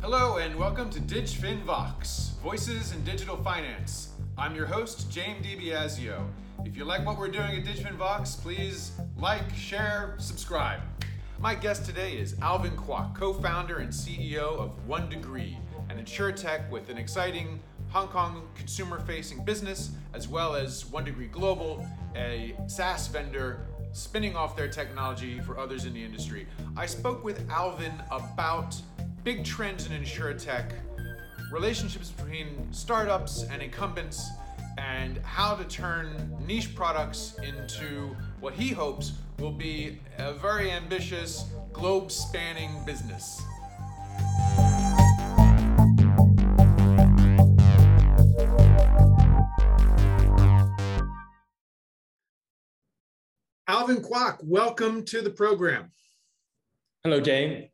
Hello and welcome to DigFin Vox, Voices in Digital Finance. I'm your host, James DiBiasio. If you like what we're doing at DigFin Vox, please like, share, subscribe. My guest today is Alvin Kwok, co-founder and CEO of One Degree, an insurtech with an exciting Hong Kong consumer-facing business, as well as One Degree Global, a SaaS vendor spinning off their technology for others in the industry. I spoke with Alvin about big trends in insurtech, relationships between startups and incumbents, and how to turn niche products into what he hopes will be a very ambitious, globe spanning business. Alvin Kwok, welcome to the program. Hello, Jane.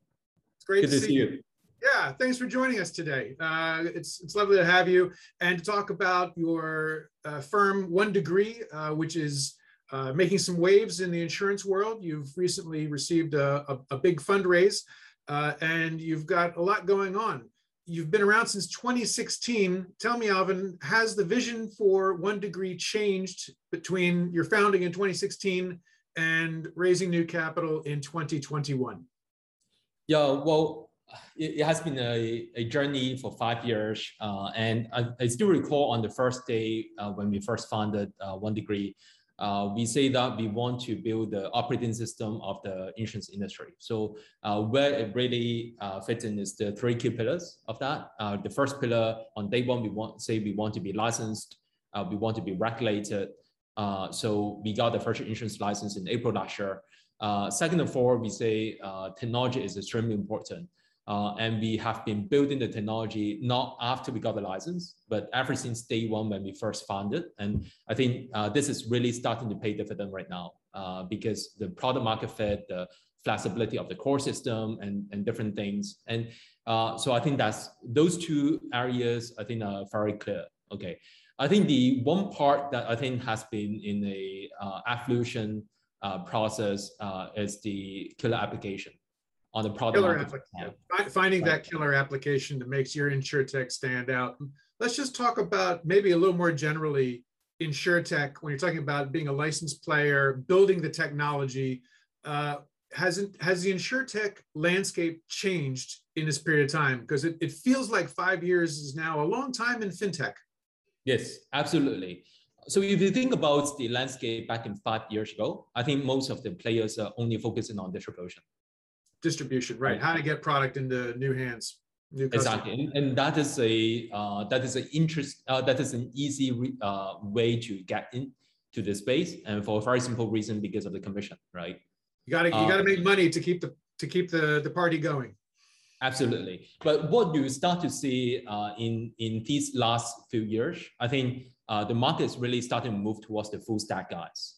It's great Good to, to see you. Yeah, thanks for joining us today. Uh, it's it's lovely to have you and to talk about your uh, firm One Degree, uh, which is uh, making some waves in the insurance world. You've recently received a, a, a big fundraise, uh, and you've got a lot going on. You've been around since 2016. Tell me, Alvin, has the vision for One Degree changed between your founding in 2016 and raising new capital in 2021? Yeah, well, it, has been a, a journey for five years. Uh, and I, I, still recall on the first day uh, when we first founded uh, One Degree, uh, we say that we want to build the operating system of the insurance industry. So uh, where it really uh, fits in is the three key pillars of that. the first pillar on day one, we want say we want to be licensed, we want to be regulated. so we got the first insurance license in April last year. Second of all, we say technology is extremely important. Uh, and we have been building the technology not after we got the license, but ever since day one when we first founded. And I think uh, this is really starting to pay dividend right now uh, because the product market fit, the flexibility of the core system, and, and different things. And uh, so I think that's those two areas I think are very clear. Okay. I think the one part that I think has been in a uh, evolution uh, process is the killer application on the product. Killer application. Finding right. that killer application that makes your insurtech stand out. Let's just talk about maybe a little more generally insurtech when you're talking about being a licensed player, building the technology. Uh, hasn't has the insurtech landscape changed in this period of time? Because it, it feels like five years is now a long time in fintech. Yes, absolutely. So if you think about the landscape back in five years ago, I think most of the players are only focusing on distribution distribution, right? How to get product into new hands. New exactly, and, that is a uh, that is an interest uh, that is an easy uh, way to get into the space, and for a very simple reason because of the commission, right? You got to you got to uh, make money to keep the to keep the the party going. Absolutely, but what you start to see uh, in in these last few years, I think uh, the market is really starting to move towards the full stack guys.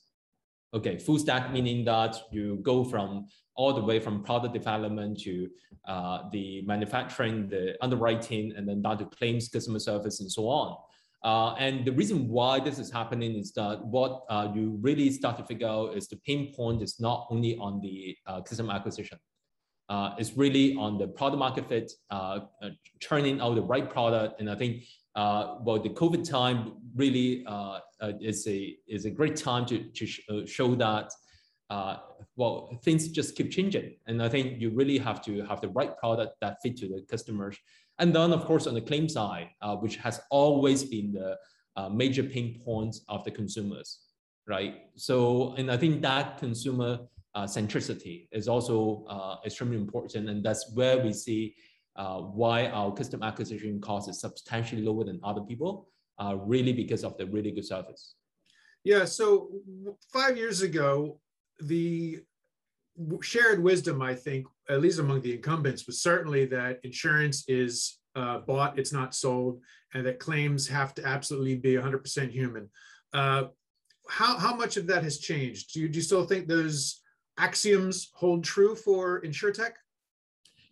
Okay, full stack meaning that you go from all the way from product development to uh, the manufacturing, the underwriting, and then down to claims, customer service, and so on. Uh, and the reason why this is happening is that what uh, you really start to figure out is the pain point is not only on the uh, customer acquisition. Uh, it's really on the product market fit, uh, churning out the right product. And I think, well, the COVID time really is a is a great time to to sh show that uh, well, things just keep changing. And I think you really have to have the right product that fit to the customers. And then, of course, on the claim side, uh, which has always been the uh, major pain points of the consumers, right? So, and I think that consumer uh, centricity is also uh, extremely important. And that's where we see uh, why our customer acquisition cost is substantially lower than other people, really because of the really good service. Yeah, so five years ago, the shared wisdom, I think, at least among the incumbents, was certainly that insurance is uh, bought, it's not sold, and that claims have to absolutely be 100% human. Uh, how, how much of that has changed? Do you, do you still think those axioms hold true for insurtech?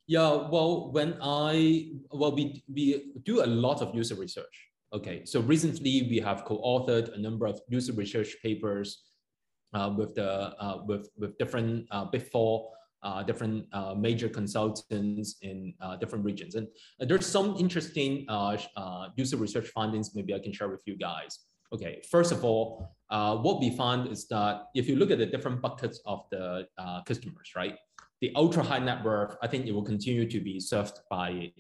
Yeah, well, when I, well, we, we do a lot of user research. Okay, so recently we have co-authored a number of user research papers uh, with the uh, with with different uh, big four uh, different uh, major consultants in uh, different regions. And there's some interesting user research findings maybe I can share with you guys. Okay, first of all, what we found is that if you look at the different buckets of the customers, right? The ultra high net worth, I think it will continue to be served by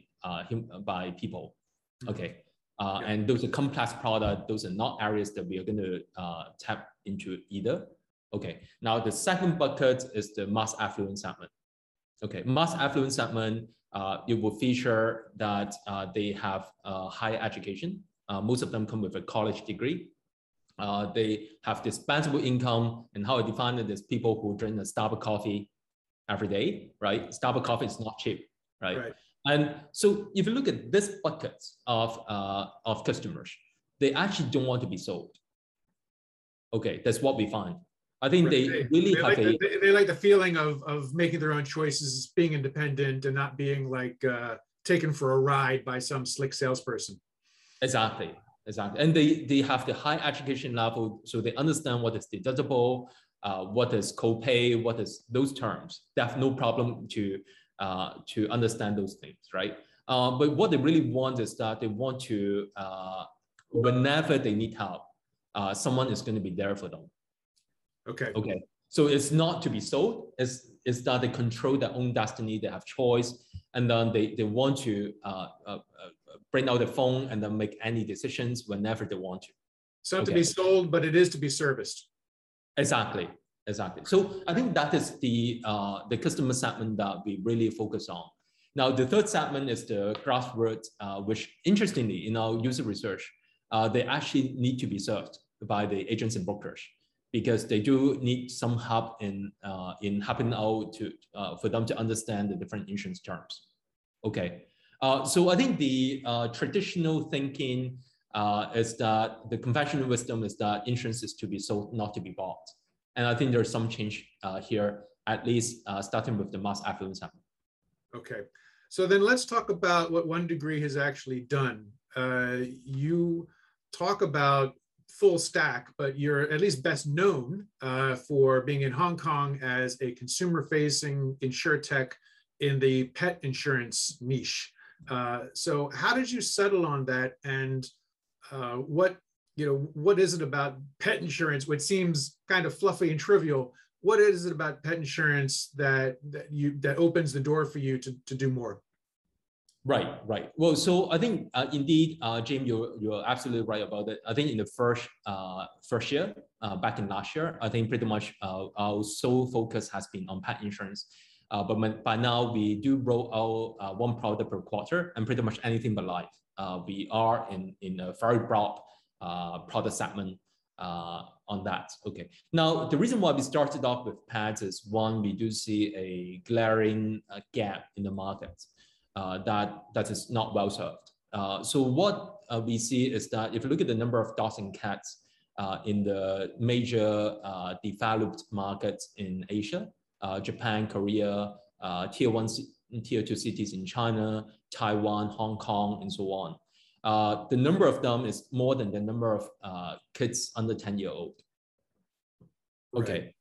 him, by people. Mm-hmm. Okay, uh, yeah. And those are complex product. Those are not areas that we are going to uh, tap into either. Okay. Now the second bucket is the mass affluent segment. Okay, mass affluent segment. Uh, it will feature that uh, they have uh, high education. Uh, most of them come with a college degree. they have dispensable income, and how I define it is people who drink a Starbucks coffee every day, right? Starbucks coffee is not cheap, right? right. And so if you look at this bucket of, uh, of customers, they actually don't want to be sold. Okay, that's what we find. I think they, they really they have like a, the, they like the feeling of, of making their own choices, being independent and not being like uh, taken for a ride by some slick salesperson. Exactly, exactly. And they, they have the high education level, so they understand what is deductible, uh, what is copay, what is those terms. They have no problem to uh, to understand those things, right? Uh, but what they really want is that they want to, uh, whenever they need help, uh, someone is going to be there for them. Okay. Okay. So it's not to be sold. It's, it's that they control their own destiny. They have choice, and then they, they want to bring out the phone and then make any decisions whenever they want to. It's not okay. to be sold, but it is to be serviced. Exactly. Exactly. So I think that is the uh, the customer segment that we really focus on. Now, the third segment is the grassroots, uh, which interestingly, in our user research, uh, they actually need to be served by the agents and brokers because they do need some help in uh, in helping out to uh, for them to understand the different insurance terms. Okay, uh, so I think the uh, traditional thinking uh, is that the conventional wisdom is that insurance is to be sold, not to be bought. And I think there's some change uh, here, at least uh, starting with the mass affluent segment. Okay. So then let's talk about what One Degree has actually done. Uh, you talk about full stack, but you're at least best known uh, for being in Hong Kong as a consumer-facing insurtech in the pet insurance niche. Uh, so how did you settle on that, and uh, what you know, what is it about pet insurance, which seems kind of fluffy and trivial? What is it about pet insurance that that you that opens the door for you to, to do more? Right, right. Well, so I think uh, indeed, uh, Jim, you're you're absolutely right about it. I think in the first uh, first year, uh, back in last year, I think pretty much uh, our sole focus has been on pet insurance. Uh, but by now, we do roll out one product per quarter, and pretty much anything but life. Uh, we are in in a very broad uh, product segment uh, on that. Okay. Now, the reason why we started off with pads is one, we do see a glaring uh, gap in the market that, that is not well served. so what we see is that if you look at the number of dogs and cats in the major developed markets in Asia, Japan, Korea, tier one, tier two cities in China, Taiwan, Hong Kong, and so on uh, the number of them is more than the number of uh, kids under 10 year old. Okay. Right.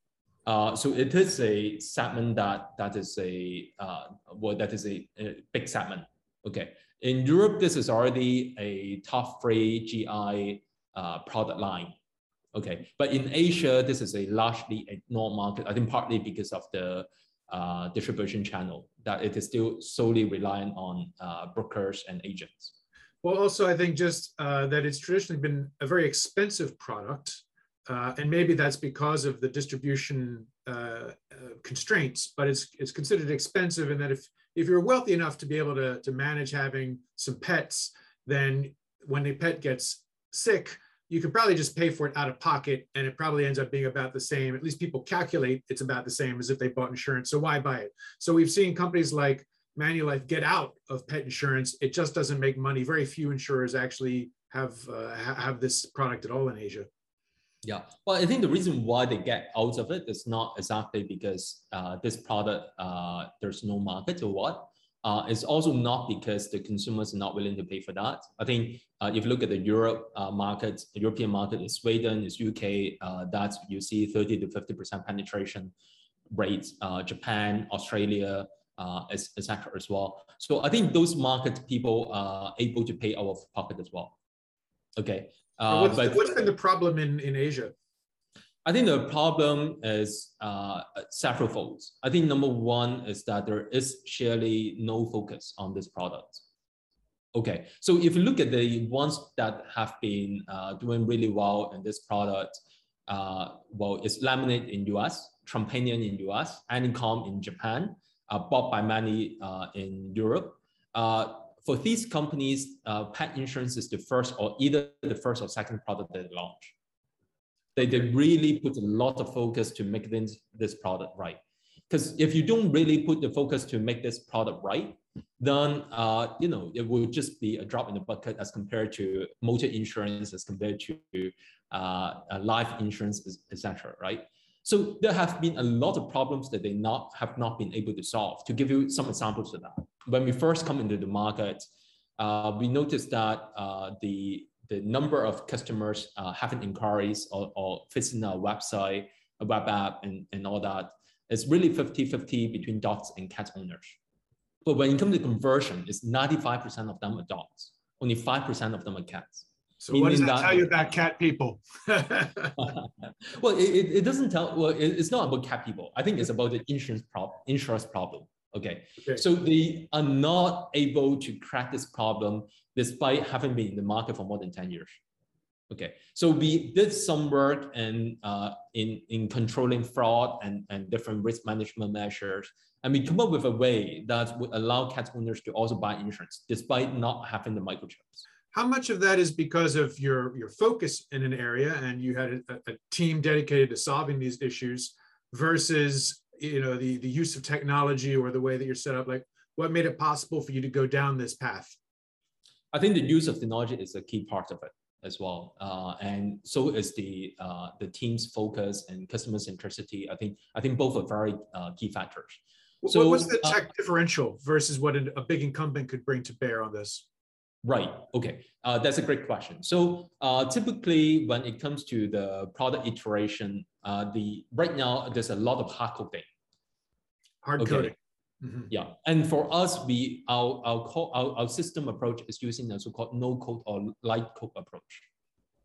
Uh, so it is a segment that that is a uh, well that is a, a, big segment. Okay, in Europe this is already a top three GI uh, product line. Okay, but in Asia this is a largely ignored market. I think partly because of the uh, distribution channel that it is still solely reliant on uh, brokers and agents. Well, also, I think just uh, that it's traditionally been a very expensive product. Uh, and maybe that's because of the distribution uh, uh, constraints, but it's, it's considered expensive. And that if, if you're wealthy enough to be able to, to manage having some pets, then when a pet gets sick, you can probably just pay for it out of pocket and it probably ends up being about the same. At least people calculate it's about the same as if they bought insurance. So why buy it? So we've seen companies like Manulife get out of pet insurance. It just doesn't make money. Very few insurers actually have uh, have this product at all in Asia. Yeah, well, I think the reason why they get out of it is not exactly because uh, this product uh, there's no market or what. Uh, it's also not because the consumers are not willing to pay for that. I think uh, if you look at the Europe uh, market, the European market is Sweden, is UK, uh, that you see 30 to 50% penetration rates, uh, Japan, Australia, uh, etc. as well. So I think those market people are able to pay out of pocket as well. Okay. Uh, what's, but, what's been the problem in, in Asia? I think the problem is uh, several folds. I think number one is that there is surely no focus on this product. Okay, so if you look at the ones that have been uh, doing really well in this product, uh, well, it's Lemonade in US, Trupanion in US, Anicom in Japan, uh, bought by many uh, in Europe. Uh, for these companies, pet insurance is the first or either the first or second product they launch. They, they really put a lot of focus to make this, this product right. Because if you don't really put the focus to make this product right, then uh, you know it will just be a drop in the bucket as compared to motor insurance, as compared to uh, life insurance, etc. Right? So there have been a lot of problems that they not have not been able to solve. To give you some examples of that, when we first come into the market, uh, we noticed that uh, the the number of customers uh, having inquiries or, or visiting our website, a web app, and, and all that is really 50-50 between dogs and cat owners. But when it comes to conversion, it's 95% of them are dogs. Only 5% of them are cats. So what does that, that, tell you about cat people? well, it, it doesn't tell, well, it, it's not about cat people. I think it's about the insurance problem, insurance problem. Okay. okay. So they are not able to crack this problem despite having been in the market for more than 10 years. Okay, so we did some work and uh, in, in controlling fraud and, and different risk management measures. And we come up with a way that would allow cat owners to also buy insurance despite not having the microchips. How much of that is because of your, your focus in an area and you had a, a team dedicated to solving these issues versus you know the, the use of technology or the way that you're set up? Like what made it possible for you to go down this path? I think the use of technology is a key part of it as well. Uh, and so is the uh, the team's focus and customer centricity. I think I think both are very uh, key factors. So what's the uh, tech differential versus what a big incumbent could bring to bear on this? Right. Okay. Uh, that's a great question. So uh, typically, when it comes to the product iteration, the right now there's a lot of hard coding. Hard okay. Mm-hmm. Yeah, and for us, we our our, code, our our system approach is using a so-called no code or light code approach,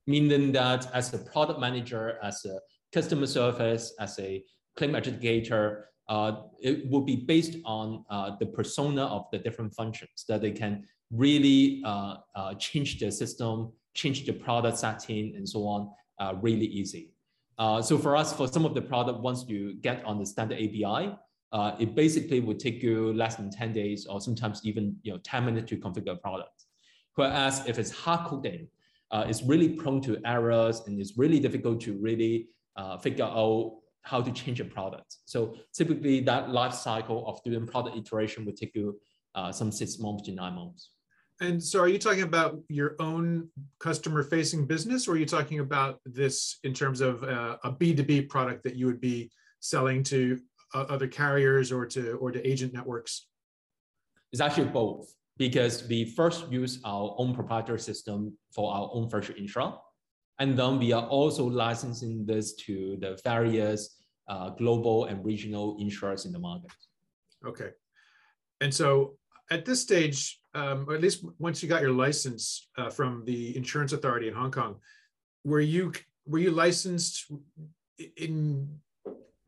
meaning that as a product manager, as a customer service, as a claim adjudicator, uh, it will be based on uh, the persona of the different functions that they can really uh, uh change the system, change the product setting, and so on, uh, really easy. Uh, so for us, for some of the product, once you get on the standard API, uh, it basically would take you less than 10 days or sometimes even you know 10 minutes to configure a product. Whereas if it's hard coding, uh, it's really prone to errors and it's really difficult to really uh, figure out how to change a product. So typically that life cycle of doing product iteration would take you uh, some six months to nine months. And so are you talking about your own customer facing business or are you talking about this in terms of uh, a B2B product that you would be selling to other carriers or to or to agent networks? It's actually both because we first use our own proprietary system for our own virtual insura, and then we are also licensing this to the various uh, global and regional insurers in the market. Okay, and so at this stage, um, or at least once you got your license uh, from the insurance authority in Hong Kong, were you were you licensed in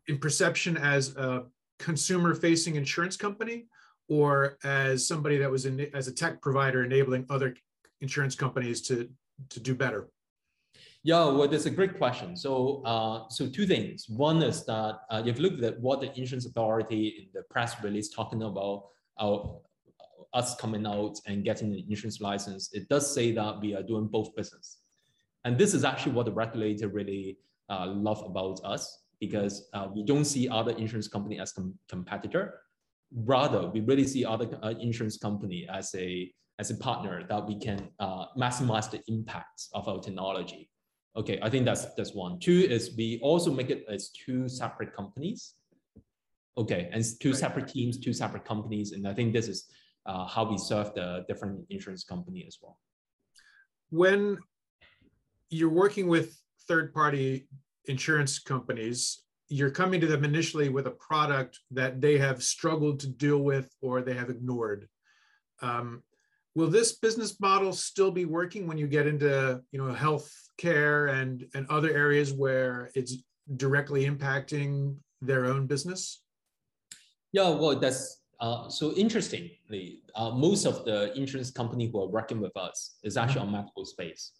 in perception as a consumer facing insurance company or as somebody that was in as a tech provider enabling other insurance companies to to do better? Yeah well that's a great question. So uh, so two things. One is that uh, if you look at what the insurance authority in the press release talking about our us coming out and getting the insurance license it does say that we are doing both business. And this is actually what the regulator really uh, love about us because uh, we don't see other insurance company as com competitor. Rather, we really see other uh, insurance company as a as a partner that we can uh, maximize the impact of our technology. Okay, I think that's that's one. Two is we also make it as two separate companies. Okay, and two separate teams, two separate companies, and I think this is uh, how we serve the different insurance company as well. When you're working with third party insurance companies, you're coming to them initially with a product that they have struggled to deal with or they have ignored. Um, will this business model still be working when you get into you know health care and and other areas where it's directly impacting their own business? Yeah, well, that's uh, so interestingly, uh, most of the insurance company who are working with us is actually on medical space.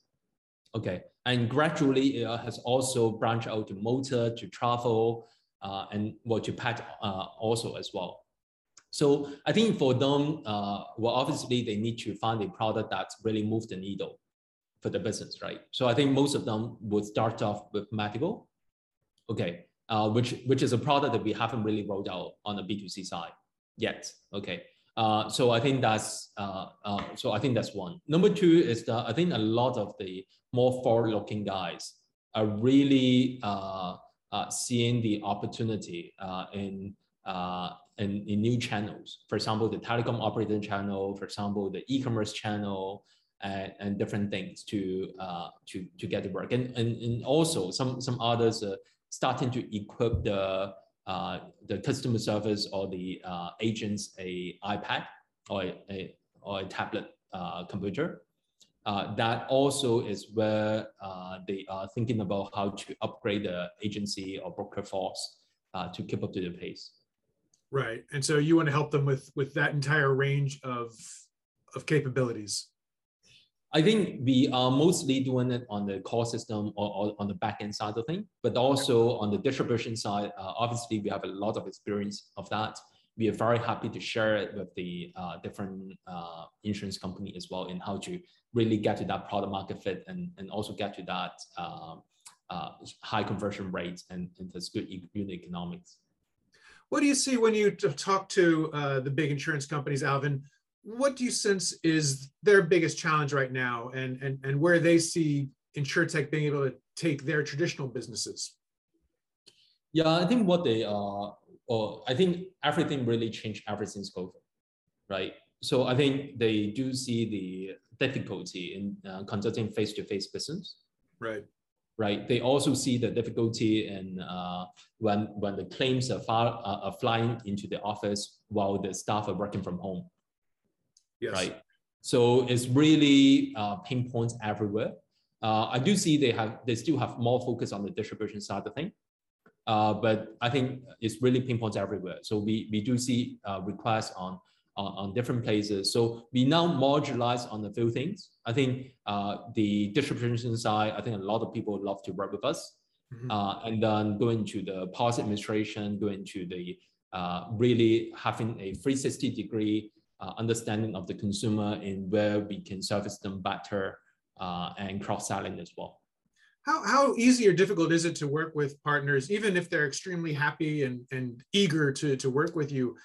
Okay, and gradually it has also branched out to motor, to travel, uh, and well to pet uh, also as well. So I think for them, uh, well, obviously they need to find a product that really moves the needle for the business, right? So I think most of them would start off with medical, okay, uh, which which is a product that we haven't really rolled out on the B2C side yet. Okay. Uh, so I think that's uh, uh, so I think that's one. Number two is that I think a lot of the more forward-looking guys are really uh, uh, seeing the opportunity in, in in new channels. For example, the telecom operator channel. For example, the e-commerce channel. And, and different things to to to get it work, and, and and also some some others starting to equip the the customer service or the uh, agents a iPad or a, or a tablet uh, computer. Uh, that also is where uh, they are thinking about how to upgrade the agency or broker force uh, to keep up to the pace. Right, and so you want to help them with with that entire range of of capabilities. I think we are mostly doing it on the core system or, or on the backend side of things, but also on the distribution side. Uh, obviously, we have a lot of experience of that. We are very happy to share it with the uh, different uh, insurance company as well in how to really get to that product market fit and, and also get to that um, uh, high conversion rates and, and this good unit economics. What do you see when you talk to uh, the big insurance companies, Alvin? What do you sense is their biggest challenge right now and, and, and where they see InsurTech being able to take their traditional businesses? Yeah, I think what they are, or I think everything really changed ever since COVID, right? So I think they do see the difficulty in uh, conducting face-to-face business. Right. Right. They also see the difficulty in uh, when when the claims are, far, uh, are flying into the office while the staff are working from home yes. right? So it's really uh, pinpoints everywhere. Uh, I do see they have they still have more focus on the distribution side of thing, uh, but I think it's really pinpoints everywhere. So we we do see uh, requests on, on, on different places. So we now modularize on a few things. I think uh, the distribution side, I think a lot of people love to work with us, mm-hmm. Uh, and then going to the policy administration, going to the really having a 360 degree uh, understanding of the consumer and where we can service them better uh, and cross-selling as well. How, how easy or difficult is it to work with partners, even if they're extremely happy and, and eager to, to work with you?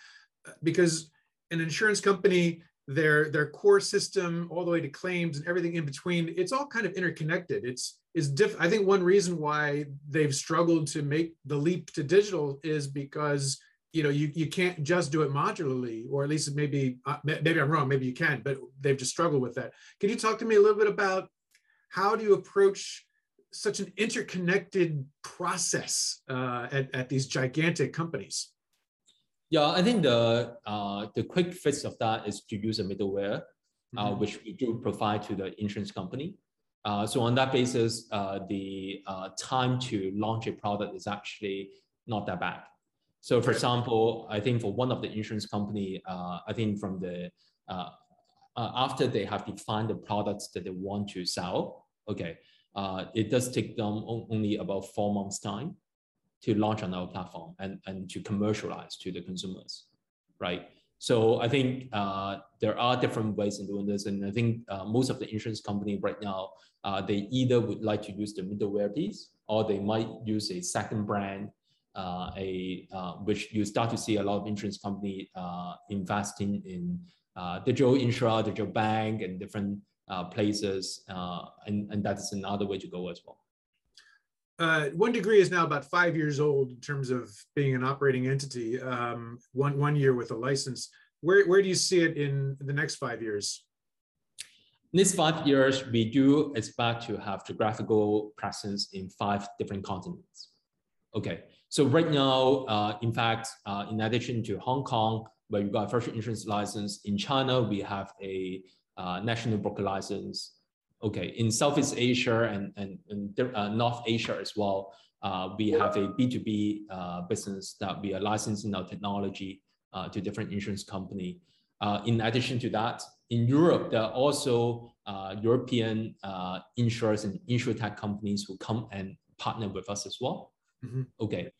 Because an insurance company, their their core system, all the way to claims and everything in between, it's all kind of interconnected. It's is diff. I think one reason why they've struggled to make the leap to digital is because you know you, you can't just do it modularly or at least maybe uh, maybe i'm wrong maybe you can but they've just struggled with that. Can you talk to me a little bit about how do you approach such an interconnected process uh, at, at these gigantic companies? Yeah i think the uh, the quick fix of that is to use a middleware uh, mm-hmm. which we do provide to the insurance company. Uh, so on that basis uh, the time to launch a product is actually not that bad so for example, I think for one of the insurance company, uh, I think from the, uh, uh, after they have defined the products that they want to sell, okay, uh, it does take them only about four months time to launch on our platform and, and to commercialize to the consumers, right? So I think uh, there are different ways in doing this, and I think uh, most of the insurance company right now they either would like to use the middleware piece, or they might use a second brand uh, a uh, which you start to see a lot of insurance company uh, investing in digital insure, digital bank, and different places, and and that's another way to go as well. Uh, one degree is now about five years old in terms of being an operating entity. Um, one one year with a license. Where where do you see it in the next five years? In these five years, we do expect to have geographical presence in five different continents. Okay, So right now, uh, in fact, uh, in addition to Hong Kong, where you got a first insurance license, in China, we have a uh, national broker license. Okay, in Southeast Asia and, and, and uh, North Asia as well, uh, we have a B2B uh, business that we are licensing our technology to different insurance company. In addition to that, in Europe, there are also European insurers and insurtech companies who come and partner with us as well. Mm-hmm. Okay.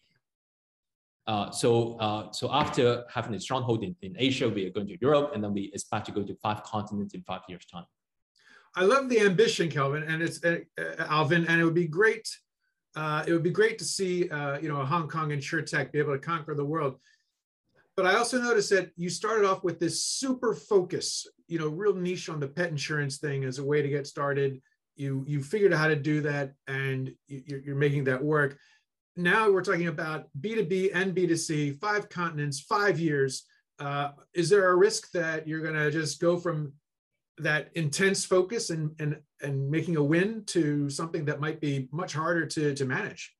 Uh, so, uh, so after having a stronghold in, in Asia, we are going to Europe, and then we expect to go to five continents in five years' time. I love the ambition, Kelvin, and it's uh, Alvin, and it would be great. Uh, it would be great to see, uh, you know, a Hong Kong insurtech be able to conquer the world. But I also noticed that you started off with this super focus, you know, real niche on the pet insurance thing as a way to get started. You you figured out how to do that, and you, you're making that work. Now we're talking about B2B and B2C, five continents, five years. Uh, is there a risk that you're going to just go from that intense focus and, and, and making a win to something that might be much harder to, to manage?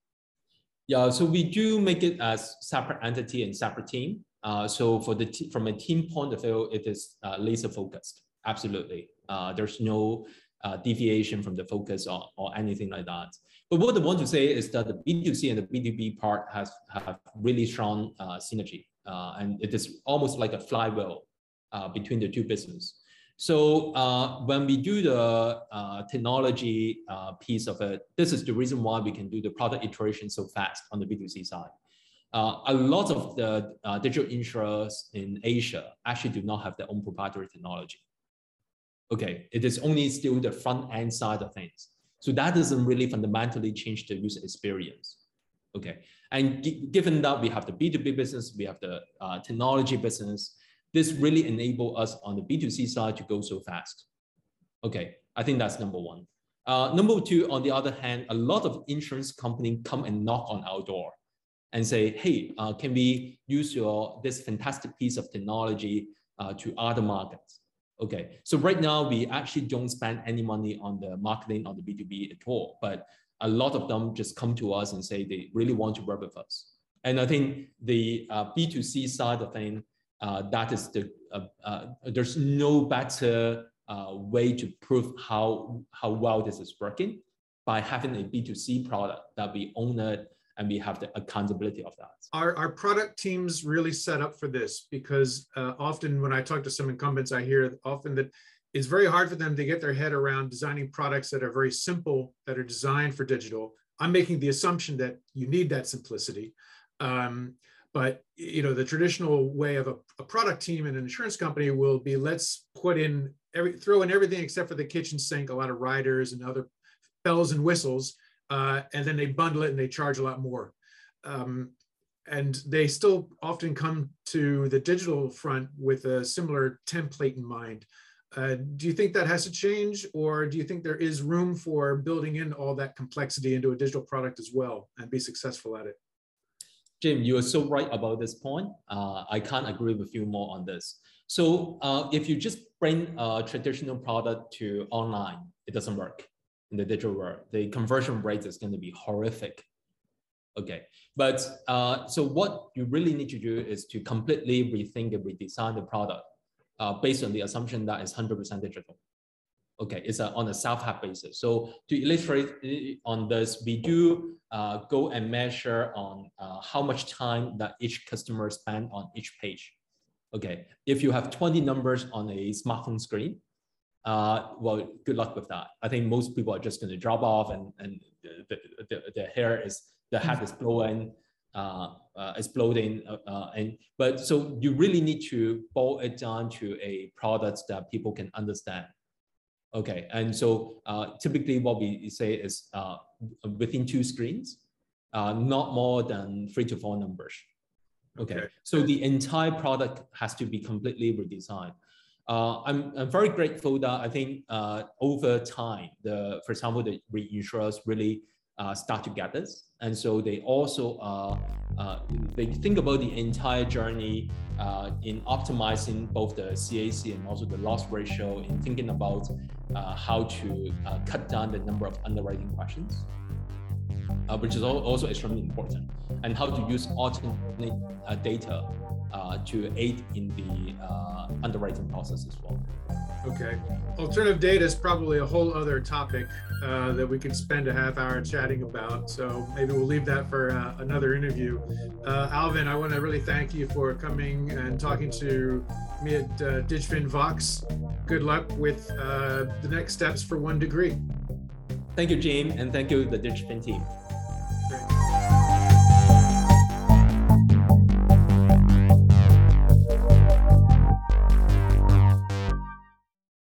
Yeah, so we do make it as separate entity and separate team. Uh, so for the from a team point of view, it is uh, laser focused. Absolutely, uh, there's no uh, deviation from the focus or, or anything like that. But what I want to say is that the B2C and the B2B part has have really strong uh, synergy, uh, and it is almost like a flywheel between the two business. So when we do the technology piece of it, this is the reason why we can do the product iteration so fast on the B2C side. Uh, a lot of the uh, digital insurers in Asia actually do not have their own proprietary technology. Okay, it is only still the front end side of things. So that doesn't really fundamentally change the user experience. Okay, and given that we have the B2B business, we have the uh, technology business, this really enable us on the B2C side to go so fast. Okay, I think that's number one. Uh, number two, on the other hand, a lot of insurance companies come and knock on our door and say, hey, uh, can we use your this fantastic piece of technology uh, to other markets? Okay, so right now we actually don't spend any money on the marketing on the B2B at all, but a lot of them just come to us and say they really want to work with us. And I think the uh, B2C side of thing, uh, that is the, uh, uh, there's no better way to prove how, how well this is working by having a B2C product that we own it, and we have the accountability of that. Our, our product teams really set up for this because uh, often when I talk to some incumbents, I hear often that it's very hard for them to get their head around designing products that are very simple, that are designed for digital. I'm making the assumption that you need that simplicity. Um, but you know, the traditional way of a, a product team in an insurance company will be let's put in every throw in everything except for the kitchen sink, a lot of riders and other bells and whistles uh, and then they bundle it and they charge a lot more. Um, and they still often come to the digital front with a similar template in mind. Uh, do you think that has to change, or do you think there is room for building in all that complexity into a digital product as well and be successful at it? Jim, you are so right about this point. Uh, I can't agree with you more on this. So uh, if you just bring a traditional product to online, it doesn't work in the digital world, the conversion rate is going to be horrific. Okay, but uh, so what you really need to do is to completely rethink and redesign the product uh, based on the assumption that it's 100% digital. Okay, it's a, on a self-help basis. So to illustrate on this, we do uh, go and measure on uh, how much time that each customer spend on each page. Okay, if you have 20 numbers on a smartphone screen, uh, well, good luck with that. I think most people are just going to drop off and, and the, the, the hair is, the head is blowing, uh, uh, exploding. Uh, uh, and But so you really need to boil it down to a product that people can understand. Okay, and so uh, typically what we say is within two screens, not more than three to four numbers. Okay. okay. So the entire product has to be completely redesigned. Uh, I'm, I'm very grateful that I think uh, over time, the for example, the reinsurers really uh, start to get this, and so they also uh, uh, they think about the entire journey uh, in optimizing both the CAC and also the loss ratio, in thinking about how to cut down the number of underwriting questions. which is also extremely important, and how to use alternate data to aid in the uh, underwriting process as well. Okay. Alternative data is probably a whole other topic uh, that we could spend a half hour chatting about. So maybe we'll leave that for uh, another interview. Uh, Alvin, I want to really thank you for coming and talking to me at uh, DigFin Vox. Good luck with uh, the next steps for one degree. Thank you, Jim, and thank you, the DigFin team. Great.